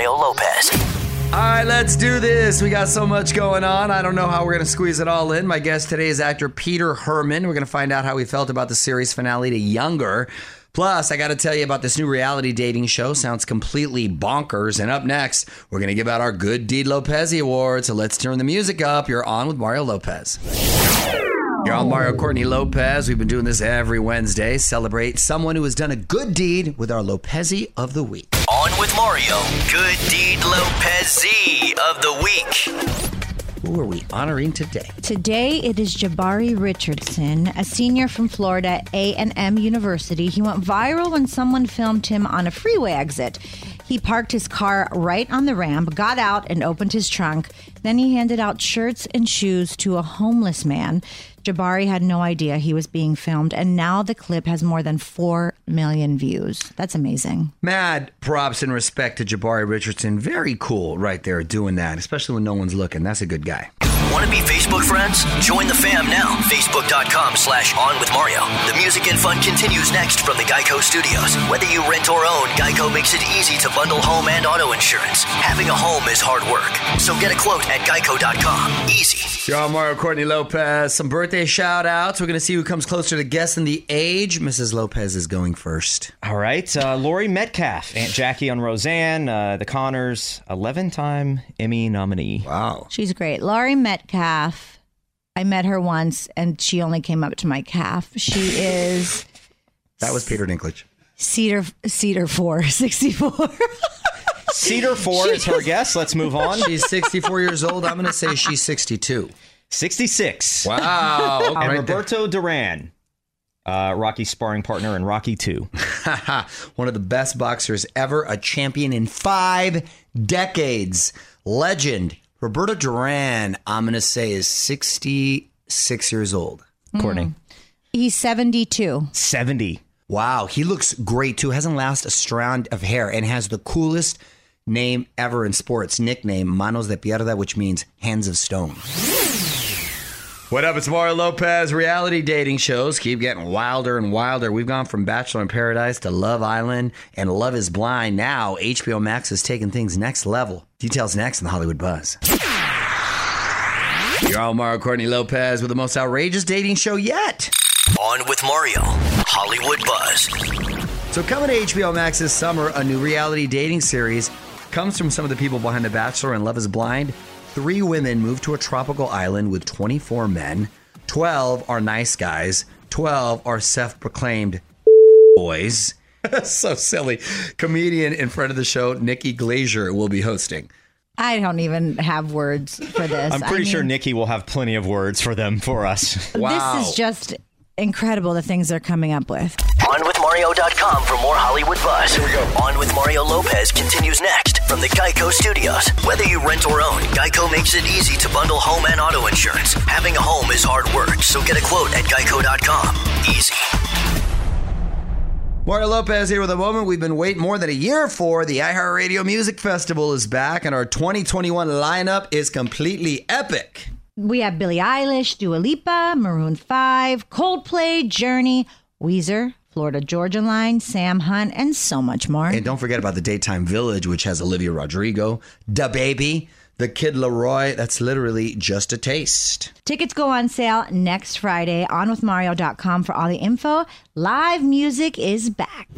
Mario Lopez. All right, let's do this. We got so much going on. I don't know how we're going to squeeze it all in. My guest today is actor Peter Hermann. We're going to find out how he felt about the series finale to Younger. Plus, I got to tell you about this new reality dating show. Sounds completely bonkers. And up next, we're going to give out our Good Deed Lopez Award. So let's turn the music up. You're on with Mario Lopez. You're on Mario Courtney Lopez. We've been doing this every Wednesday. Celebrate someone who has done a good deed with our Lopezi of the week. On with Mario. Good Deed Lopez Z of the week. Who are we honoring today? Today it is Jabari Richardson, a senior from Florida A&M University. He went viral when someone filmed him on a freeway exit. He parked his car right on the ramp, got out and opened his trunk. Then he handed out shirts and shoes to a homeless man. Jabari had no idea he was being filmed, and now the clip has more than 4 million views. That's amazing. Mad props and respect to Jabari Richardson. Very cool right there doing that, especially when no one's looking. That's a good guy. Want to be Facebook friends? Join the fam now. Facebook.com slash on with Mario. The music and fun continues next from the Geico Studios. Whether you rent or own, Geico makes it easy to bundle home and auto insurance. Having a home is hard work. So get a quote at geico.com. Easy. You're on Mario Courtney Lopez. Some birthday shout outs. We're going to see who comes closer to guessing the age. Mrs. Lopez is going first. All right. Uh, Laurie Metcalf, Aunt Jackie on Roseanne, uh, The Connors, 11 time Emmy nominee. Wow. She's great. Laurie Metcalf. I met her once and she only came up to my calf. She is That was Peter Dinklage. Cedar Cedar 4, 64. Cedar 4 is her guess. Let's move on. She's 64 years old. I'm going to say she's 62. 66. Wow. And Right there. Roberto Duran, uh, Rocky's sparring partner in Rocky 2. One of the best boxers ever, a champion in five decades. Legend. Roberto Duran, I'm going to say, is 66 years old. Courtney. Mm. He's 72. 70. Wow, he looks great too. Hasn't lost a strand of hair and has the coolest name ever in sports. Nickname Manos de Piedra, which means hands of stone. What up? It's Mario Lopez. Reality dating shows keep getting wilder and wilder. We've gone from Bachelor in Paradise to Love Island and Love is Blind. Now, HBO Max is taking things next level. Details next in the Hollywood Buzz. You're all Mario Courtney Lopez with the most outrageous dating show yet. On with Mario. Hollywood Buzz. So, coming to HBO Max this summer, a new reality dating series comes from some of the people behind The Bachelor and Love is Blind. Three women move to a tropical island with 24 men. 12 are nice guys, 12 are self proclaimed boys. so silly. Comedian in front of the show, Nikki Glaser, will be hosting. I don't even have words for this. I'm I pretty sure Nikki will have plenty of words for them for us. Wow. This is just incredible the things they're coming up with. OnWithMario.com for more Hollywood buzz. Here we go. On with Mario Lopez continues next from the Geico Studios. Whether you rent or own, Geico makes it easy to bundle home and auto insurance. Having a home is hard work, so get a quote at Geico.com. Easy. Mario Lopez here with a moment we've been waiting more than a year for. The iHeartRadio Music Festival is back, and our 2021 lineup is completely epic. We have Billie Eilish, Dua Lipa, Maroon 5, Coldplay, Journey, Weezer, Florida Georgia Line, Sam Hunt, and so much more. And don't forget about the Daytime Village, which has Olivia Rodrigo, DaBaby, The Kid LAROI. That's literally just a taste. Tickets go on sale next Friday. OnWithMario.com for all the info. Live music is back.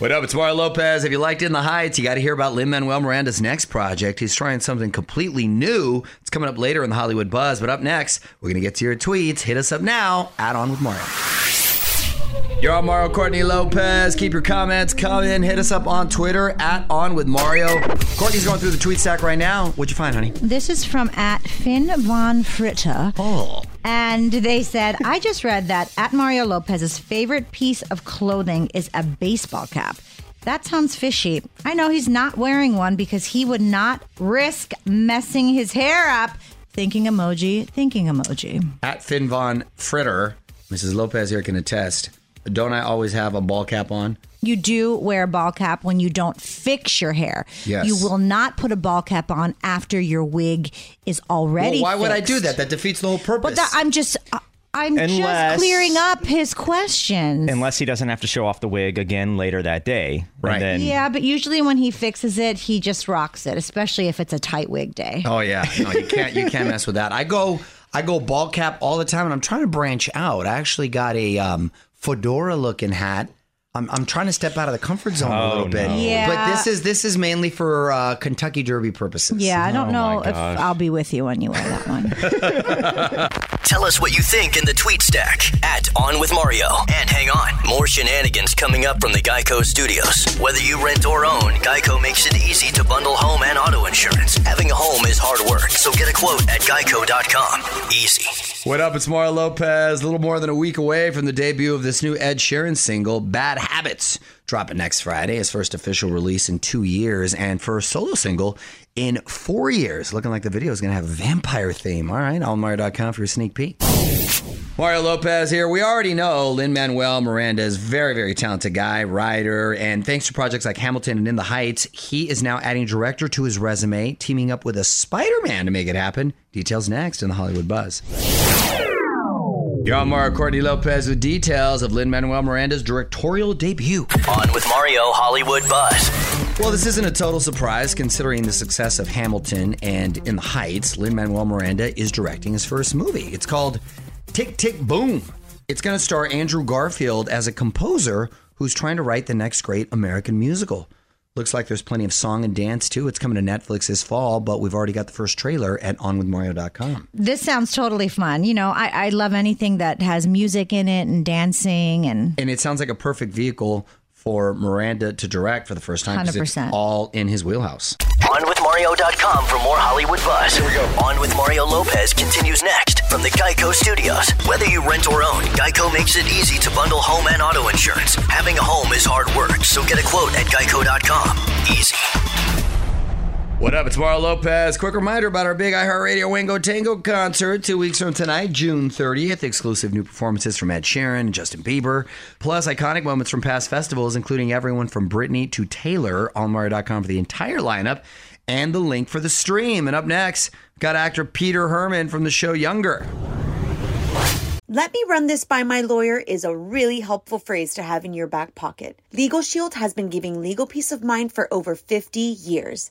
What up? It's Mario Lopez. If you liked In the Heights, you got to hear about Lin Manuel Miranda's next project. He's trying something completely new. It's coming up later in the Hollywood Buzz. But up next, we're going to get to your tweets. Hit us up now. Add on with Mario. You're on Mario Courtney Lopez. Keep your comments coming. Hit us up on Twitter at On with Mario. Courtney's going through the tweet stack right now. What'd you find, honey? This is from at Finn Von Fritta. Oh. And they said, I just read that at Mario Lopez's favorite piece of clothing is a baseball cap. That sounds fishy. I know he's not wearing one because he would not risk messing his hair up. Thinking emoji, thinking emoji. At Finn Von Fritter, Mrs. Lopez here can attest. Don't I always have a ball cap on? You do wear a ball cap when you don't fix your hair. Yes. You will not put a ball cap on after your wig is already Well, why would I do that? That defeats the whole purpose. But that, I'm just, uh, I'm Unless- just clearing up his questions. Unless he doesn't have to show off the wig again later that day. Right. And then, Yeah, but usually when he fixes it, he just rocks it, especially if it's a tight wig day. Oh yeah, no, you can't you can't mess with that. I go I go ball cap all the time, and I'm trying to branch out. I actually got a um, fedora looking hat. I'm, I'm trying to step out of the comfort zone a little bit. no. Yeah. But this is this is mainly for uh, Kentucky Derby purposes. Yeah, I don't Oh, know if. I'll be with you when you wear that one. Tell us what you think in the tweet stack at On With Mario. And hang on, more shenanigans coming up from the Geico Studios. Whether you rent or own, Geico makes it easy to bundle home and auto insurance. Having a home is hard work, so get a quote at geico.com. Easy. What up? It's Mario Lopez. A little more than a week away from the debut of this new Ed Sheeran single, "Bad Habits," dropping next Friday. His first official release in two years, and first solo single in four years. Looking like the video is going to have a vampire theme. All right, allmario.com for your sneak peek. Mario Lopez here. We already know Lin Manuel Miranda is very, very talented guy, writer, and thanks to projects like Hamilton and In the Heights, he is now adding director to his resume, teaming up with a Spider-Man to make it happen. Details next in the Hollywood Buzz. You're on Mario Courtney Lopez with details of Lin Manuel Miranda's directorial debut. On with Mario Hollywood Buzz. Well, this isn't a total surprise considering the success of Hamilton and In the Heights. Lin Manuel Miranda is directing his first movie. It's called Tick Tick Boom. It's going to star Andrew Garfield as a composer who's trying to write the next great American musical. Looks like there's plenty of song and dance too. It's coming to Netflix this fall, but we've already got the first trailer at onwithmario.com. this sounds totally fun. You know, I, I love anything that has music in it and dancing and And it sounds like a perfect vehicle for Miranda to direct for the first time it's 100%. all in his wheelhouse. OnWithMario.com for more Hollywood buzz. Here we go. On with Mario Lopez continues next from the Geico Studios. Whether you rent or own, Geico makes it easy to bundle home and auto insurance. Having a home is hard work, so get a quote at Geico.com. Easy. What up? It's Mario Lopez. Quick reminder about our big iHeartRadio Wango Tango concert two weeks from tonight, June 30th. Exclusive new performances from Ed Sheeran and Justin Bieber, plus iconic moments from past festivals, including everyone from Britney to Taylor. On Mario.com for the entire lineup and the link for the stream. And up next, got actor Peter Hermann from the show Younger. Let me run this by my lawyer is a really helpful phrase to have in your back pocket. Legal Shield has been giving legal peace of mind for over 50 years.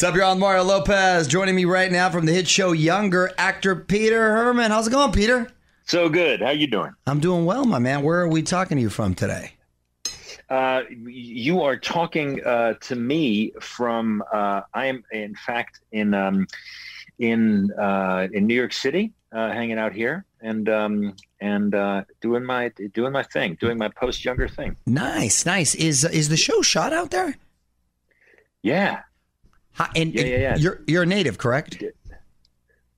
What's up, on Mario Lopez. Joining me right now from the hit show Younger, actor Peter Hermann. How's it going, Peter? So good. How you doing? I'm doing well, my man. Where are we talking to you from today? Uh, you are talking uh, to me from. Uh, I am, in fact, in um, in uh, in New York City, uh, hanging out here and um, and uh, doing my doing my thing, doing my post Younger thing. Nice, nice. Is is the show shot out there? Yeah. And Yeah, yeah, yeah. you're you're a native, correct?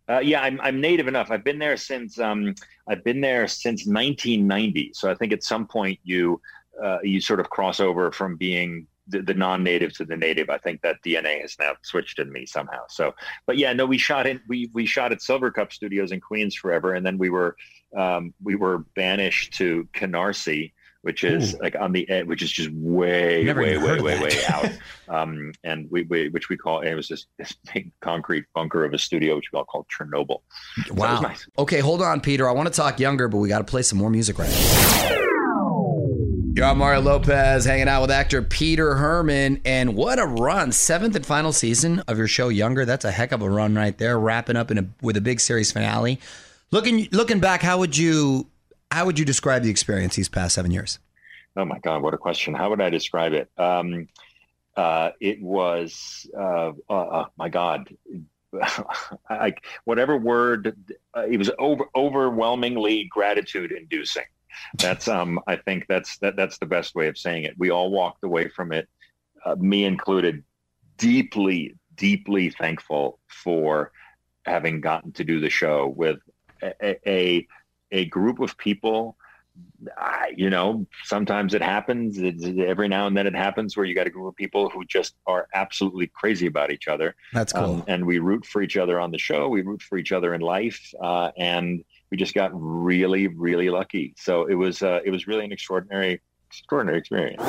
Uh, yeah, I'm I'm native enough. I've been there since um, I've been there since 1990. So I think at some point you uh, you sort of cross over from being the, the non-native to the native. I think that DNA has now switched in me somehow. So, but yeah, no, we shot in we we shot at Silvercup Studios in Queens forever, and then we were um, we were banished to Canarsie. Which is Ooh. like on the edge, which is just way, Never way, way, way, way out um, and we, we which we call it was this, this big concrete bunker of a studio which we all called Chernobyl. Wow. was nice. Okay, hold on, Peter. I want to talk younger, but we got to play some more music right now. You're on Mario Lopez, hanging out with actor Peter Hermann, and what a run! Seventh and final season of your show, Younger. That's a heck of a run right there. Wrapping up in a with a big series finale. Looking looking back, how would you how would you describe the experience these past seven years? Oh my God, what a question! How would I describe it? Um, uh, it was uh, uh, uh, my God, whatever word. It was over overwhelmingly gratitude inducing. That's um, I think that's that that's the best way of saying it. We all walked away from it, uh, me included, deeply, deeply thankful for having gotten to do the show with a, a group of people I, you know, sometimes it happens. It's, every now and then it happens where you got a group of people who just are absolutely crazy about each other. That's cool. Um, and we root for each other on the show. We root for each other in life. Uh, and we just got really, really lucky. So it was, uh, it was really an extraordinary, extraordinary experience.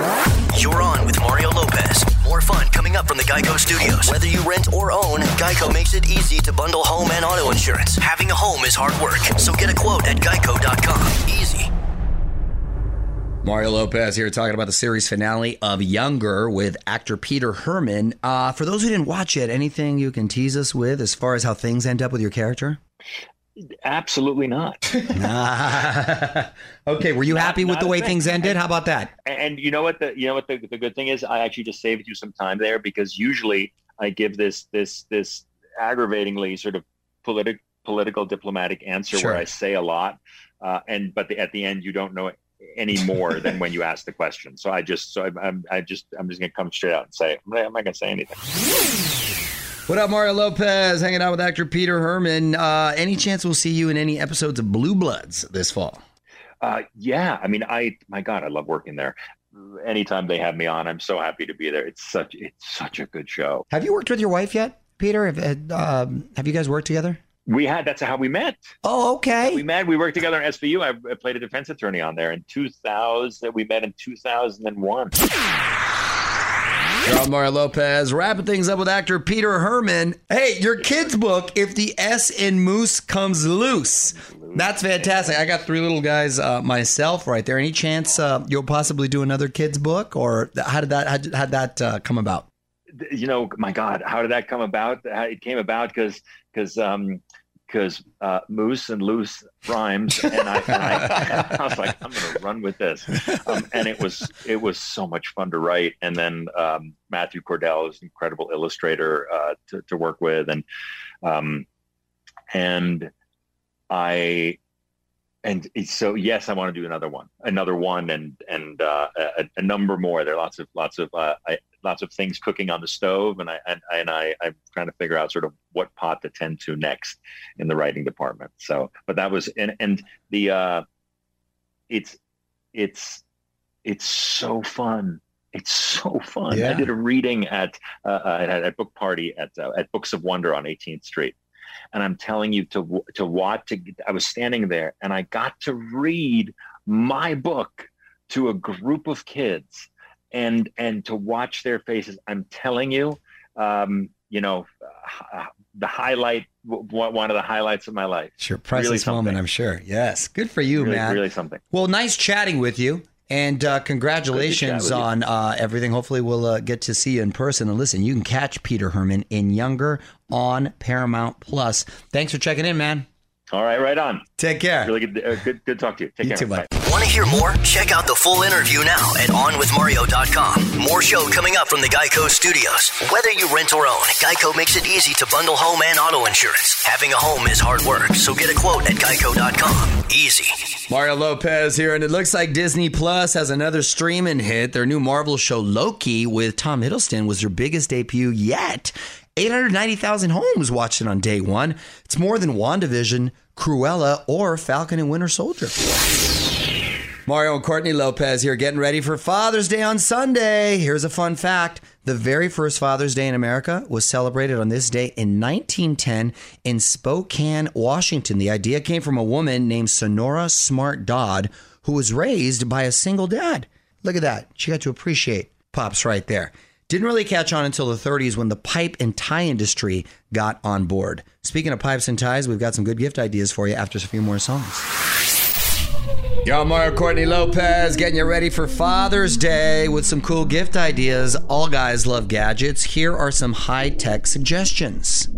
You're on with Mario Lopez. More fun coming up from the Geico Studios. Whether you rent or own, Geico makes it easy to bundle home and auto insurance. Having a home is hard work, so get a quote at geico.com. Easy. Mario Lopez here talking about the series finale of Younger with actor Peter Hermann. Uh, for those who didn't watch it, anything you can tease us with as far as how things end up with your character? Absolutely not. okay, were you Not- happy with the way thing. things ended? How about that? And, and you know what the you know what the, the good thing is? I actually just saved you some time there because usually I give this this this aggravatingly sort of politic political diplomatic answer Sure. where I say a lot, uh, and but the, at the end you don't know any more than when you ask the question. So I just, so I, I'm, I just, I'm just gonna come straight out and say, I'm not, I'm not gonna say anything. What up, Mario Lopez? Hanging out with actor Peter Hermann. Uh, any chance we'll see you in any episodes of Blue Bloods this fall? Uh, yeah, I mean, I, my God, I love working there. Anytime they have me on, I'm so happy to be there. It's such, it's such a good show. Have you worked with your wife yet, Peter? Have, um, have you guys worked together? We had, that's how we met. Oh, okay. We met, we worked together in SVU. I, I played a defense attorney on there in 2000. We met in 2001. Mario Lopez wrapping things up with actor Peter Hermann. Hey, your kid's book, If the S in Moose Comes Loose. That's fantastic. I got three little guys uh, myself right there. Any chance uh, you'll possibly do another kid's book, or how did that how did, how that uh, come about? You know, my God, how did that come about? It came about because because um, because uh, moose and loose rhymes, and I, and I, I was like, I'm going to run with this, um, and it was it was so much fun to write. And then um, Matthew Cordell is an incredible illustrator uh, to, to work with, and um, and I and so yes, I want to do another one, another one, and and uh, a, a, number more. There are lots of lots of uh, I, lots of things cooking on the stove, and I and, and I I'm trying to figure out sort of what pot to tend to next in the writing department. So, but that was and and the uh, it's it's it's so fun. It's so fun. Yeah. I did a reading at uh, at, at book party at uh, at Books of Wonder on 18th Street, and I'm telling you to to watch. To I was standing there, and I got to read my book to a group of kids and and to watch their faces i'm telling you um, you know uh, the highlight one of the highlights of my life Sure, priceless Really moment. I'm sure. Yes, good for you, really, man. really something Well, nice chatting with you. And uh, congratulations on uh, everything. Hopefully, we'll uh, get to see you in person. And listen, you can catch Peter Hermann in Younger on Paramount Plus. Thanks for checking in, man. all right right on Take care. really good uh, good good talk to you take You care too, bud. Want to hear more? Check out the full interview now at OnWithMario.com. More show coming up from the Geico Studios. Whether you rent or own, Geico makes it easy to bundle home and auto insurance. Having a home is hard work, so get a quote at Geico.com. Easy. Mario Lopez here, and it looks like Disney Plus has another streaming hit. Their new Marvel show Loki with Tom Hiddleston was their biggest debut yet. 890,000 homes watched it on day one. It's more than WandaVision, Cruella, or Falcon and Winter Soldier. Mario and Courtney Lopez here getting ready for Father's Day on Sunday. Here's a fun fact. The very first Father's Day in America was celebrated on this day in 1910 in Spokane, Washington. The idea came from a woman named Sonora Smart Dodd who was raised by a single dad. Look at that. She got to appreciate Pops right there. Didn't really catch on until the 30s when the pipe and tie industry got on board. Speaking of pipes and ties, we've got some good gift ideas for you after a few more songs. Yo, Mario Courtney Lopez getting you ready for Father's Day with some cool gift ideas. All guys love gadgets. Here are some high tech suggestions.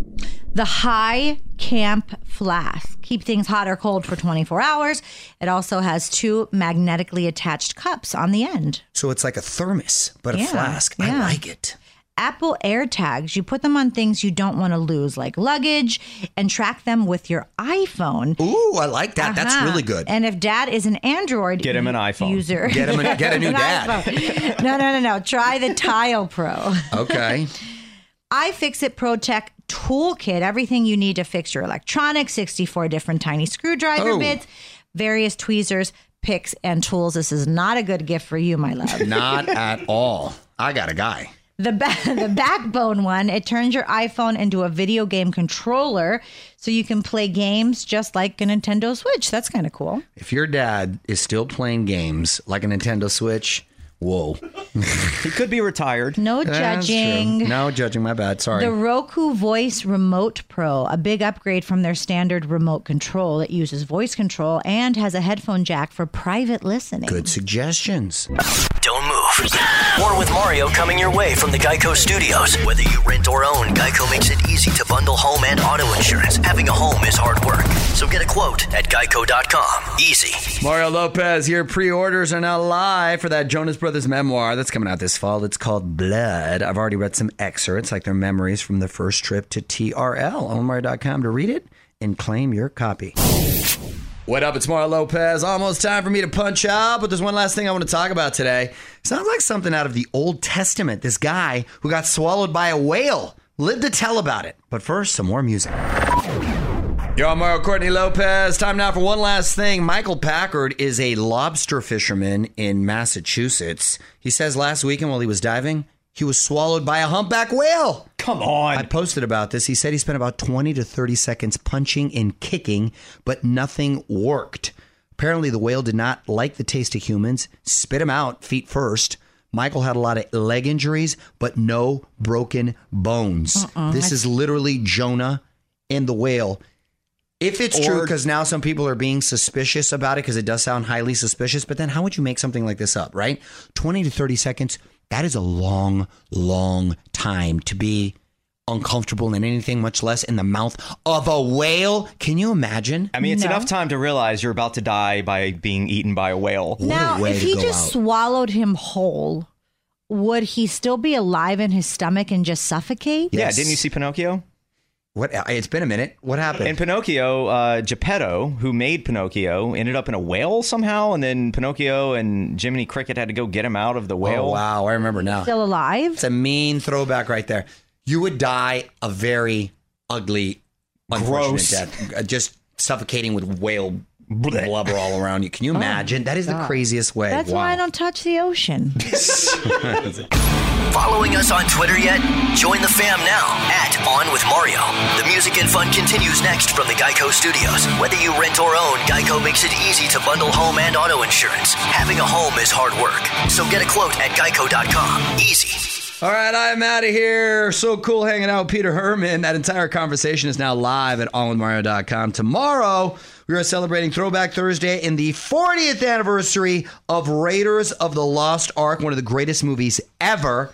The High Camp Flask. Keep things hot or cold for 24 hours. It also has two magnetically attached cups on the end. So it's like a thermos, but a Yeah, flask. I like it. Apple AirTags, you put them on things you don't want to lose, like luggage, and track them with your iPhone. Ooh, I like that. That's Uh-huh. really good. And if dad is an Android Get him an iPhone. user, Get him a- get a new An dad. iPhone. No, no, no, no. Try the Tile Pro. Okay. iFixit Pro Tech Toolkit, everything you need to fix your electronics, 64 different tiny screwdriver Oh. bits, various tweezers, picks, and tools. This is not a good gift for you, my love. Not at all. I got a guy. The ba- the backbone one, it turns your iPhone into a video game controller so you can play games just like a Nintendo Switch. That's kind of cool. If your dad is still playing games like a Nintendo Switch, whoa. He could be retired. No That's true. judging. No judging. My bad. Sorry. The Roku Voice Remote Pro, a big upgrade from their standard remote control. It uses voice control and has a headphone jack for private listening. Good suggestions. Don't move. More with Mario coming your way from the Geico Studios. Whether you rent or own, Geico makes it easy to bundle home and auto insurance. Having a home is hard work, so get a quote at geico.com. Easy. Mario Lopez here. Pre orders are now live for that Jonas Brothers memoir that's coming out this fall. It's called Blood. I've already read some excerpts, like their memories from the first trip to TRL on Mario.com to read it and claim your copy. What up? It's Mario Lopez. Almost time for me to punch out, but there's one last thing I want to talk about today. Sounds like something out of the Old Testament. This guy who got swallowed by a whale lived to tell about it. But first, some more music. Yo, I'm Mario Courtney Lopez. Time now for one last thing. Michael Packard is a lobster fisherman in Massachusetts. He says last weekend while he was diving, he was swallowed by a humpback whale. Come on. I posted about this. He said he spent about 20 to 30 seconds punching and kicking, but nothing worked. Apparently, the whale did not like the taste of humans, spit him out feet first. Michael had a lot of leg injuries, but no broken bones. Uh-uh. This is literally Jonah and the whale. If it's true, because now some people are being suspicious about it, because it does sound highly suspicious, but then how would you make something like this up, right? 20 to 30 seconds, that is a long, long time to be uncomfortable in anything, much less in the mouth of a whale. Can you imagine? I mean, it's No. enough time to realize you're about to die by being eaten by a whale. What a Now, if he just out. swallowed him whole, would he still be alive in his stomach and just suffocate? Yeah, didn't you see Pinocchio? What? It's been a minute. What happened? In Pinocchio, uh, Geppetto, who made Pinocchio, ended up in a whale somehow, and then Pinocchio and Jiminy Cricket had to go get him out of the whale. Oh, wow. I remember now. Still alive? It's a mean throwback right there. You would die a very ugly, Gross. death. Uh, Just suffocating with whale blubber all around you. Can you imagine? that is the craziest way. Oh, That's wow. why I don't touch the ocean. Following us on Twitter yet? Join the fam now at On With Mario. The music and fun continues next from the Geico Studios. Whether you rent or own, Geico makes it easy to bundle home and auto insurance. Having a home is hard work, so get a quote at geico.com. Easy. All right, I'm out of here. So cool hanging out with Peter Hermann. That entire conversation is now live at onwithmario.com. Tomorrow, we are celebrating Throwback Thursday in the 40th anniversary of Raiders of the Lost Ark, one of the greatest movies ever.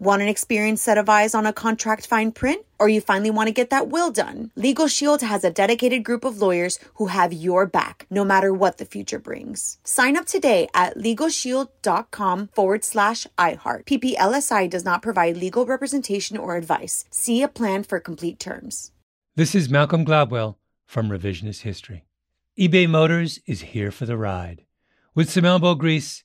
Want an experienced set of eyes on a contract fine print? Or you finally want to get that will done? Legal Shield has a dedicated group of lawyers who have your back, no matter what the future brings. Sign up today at LegalShield.com forward slash iHeart. PPLSI does not provide legal representation or advice. See a plan for complete terms. This is Malcolm Gladwell from Revisionist History. eBay Motors is here for the ride. With some elbow grease,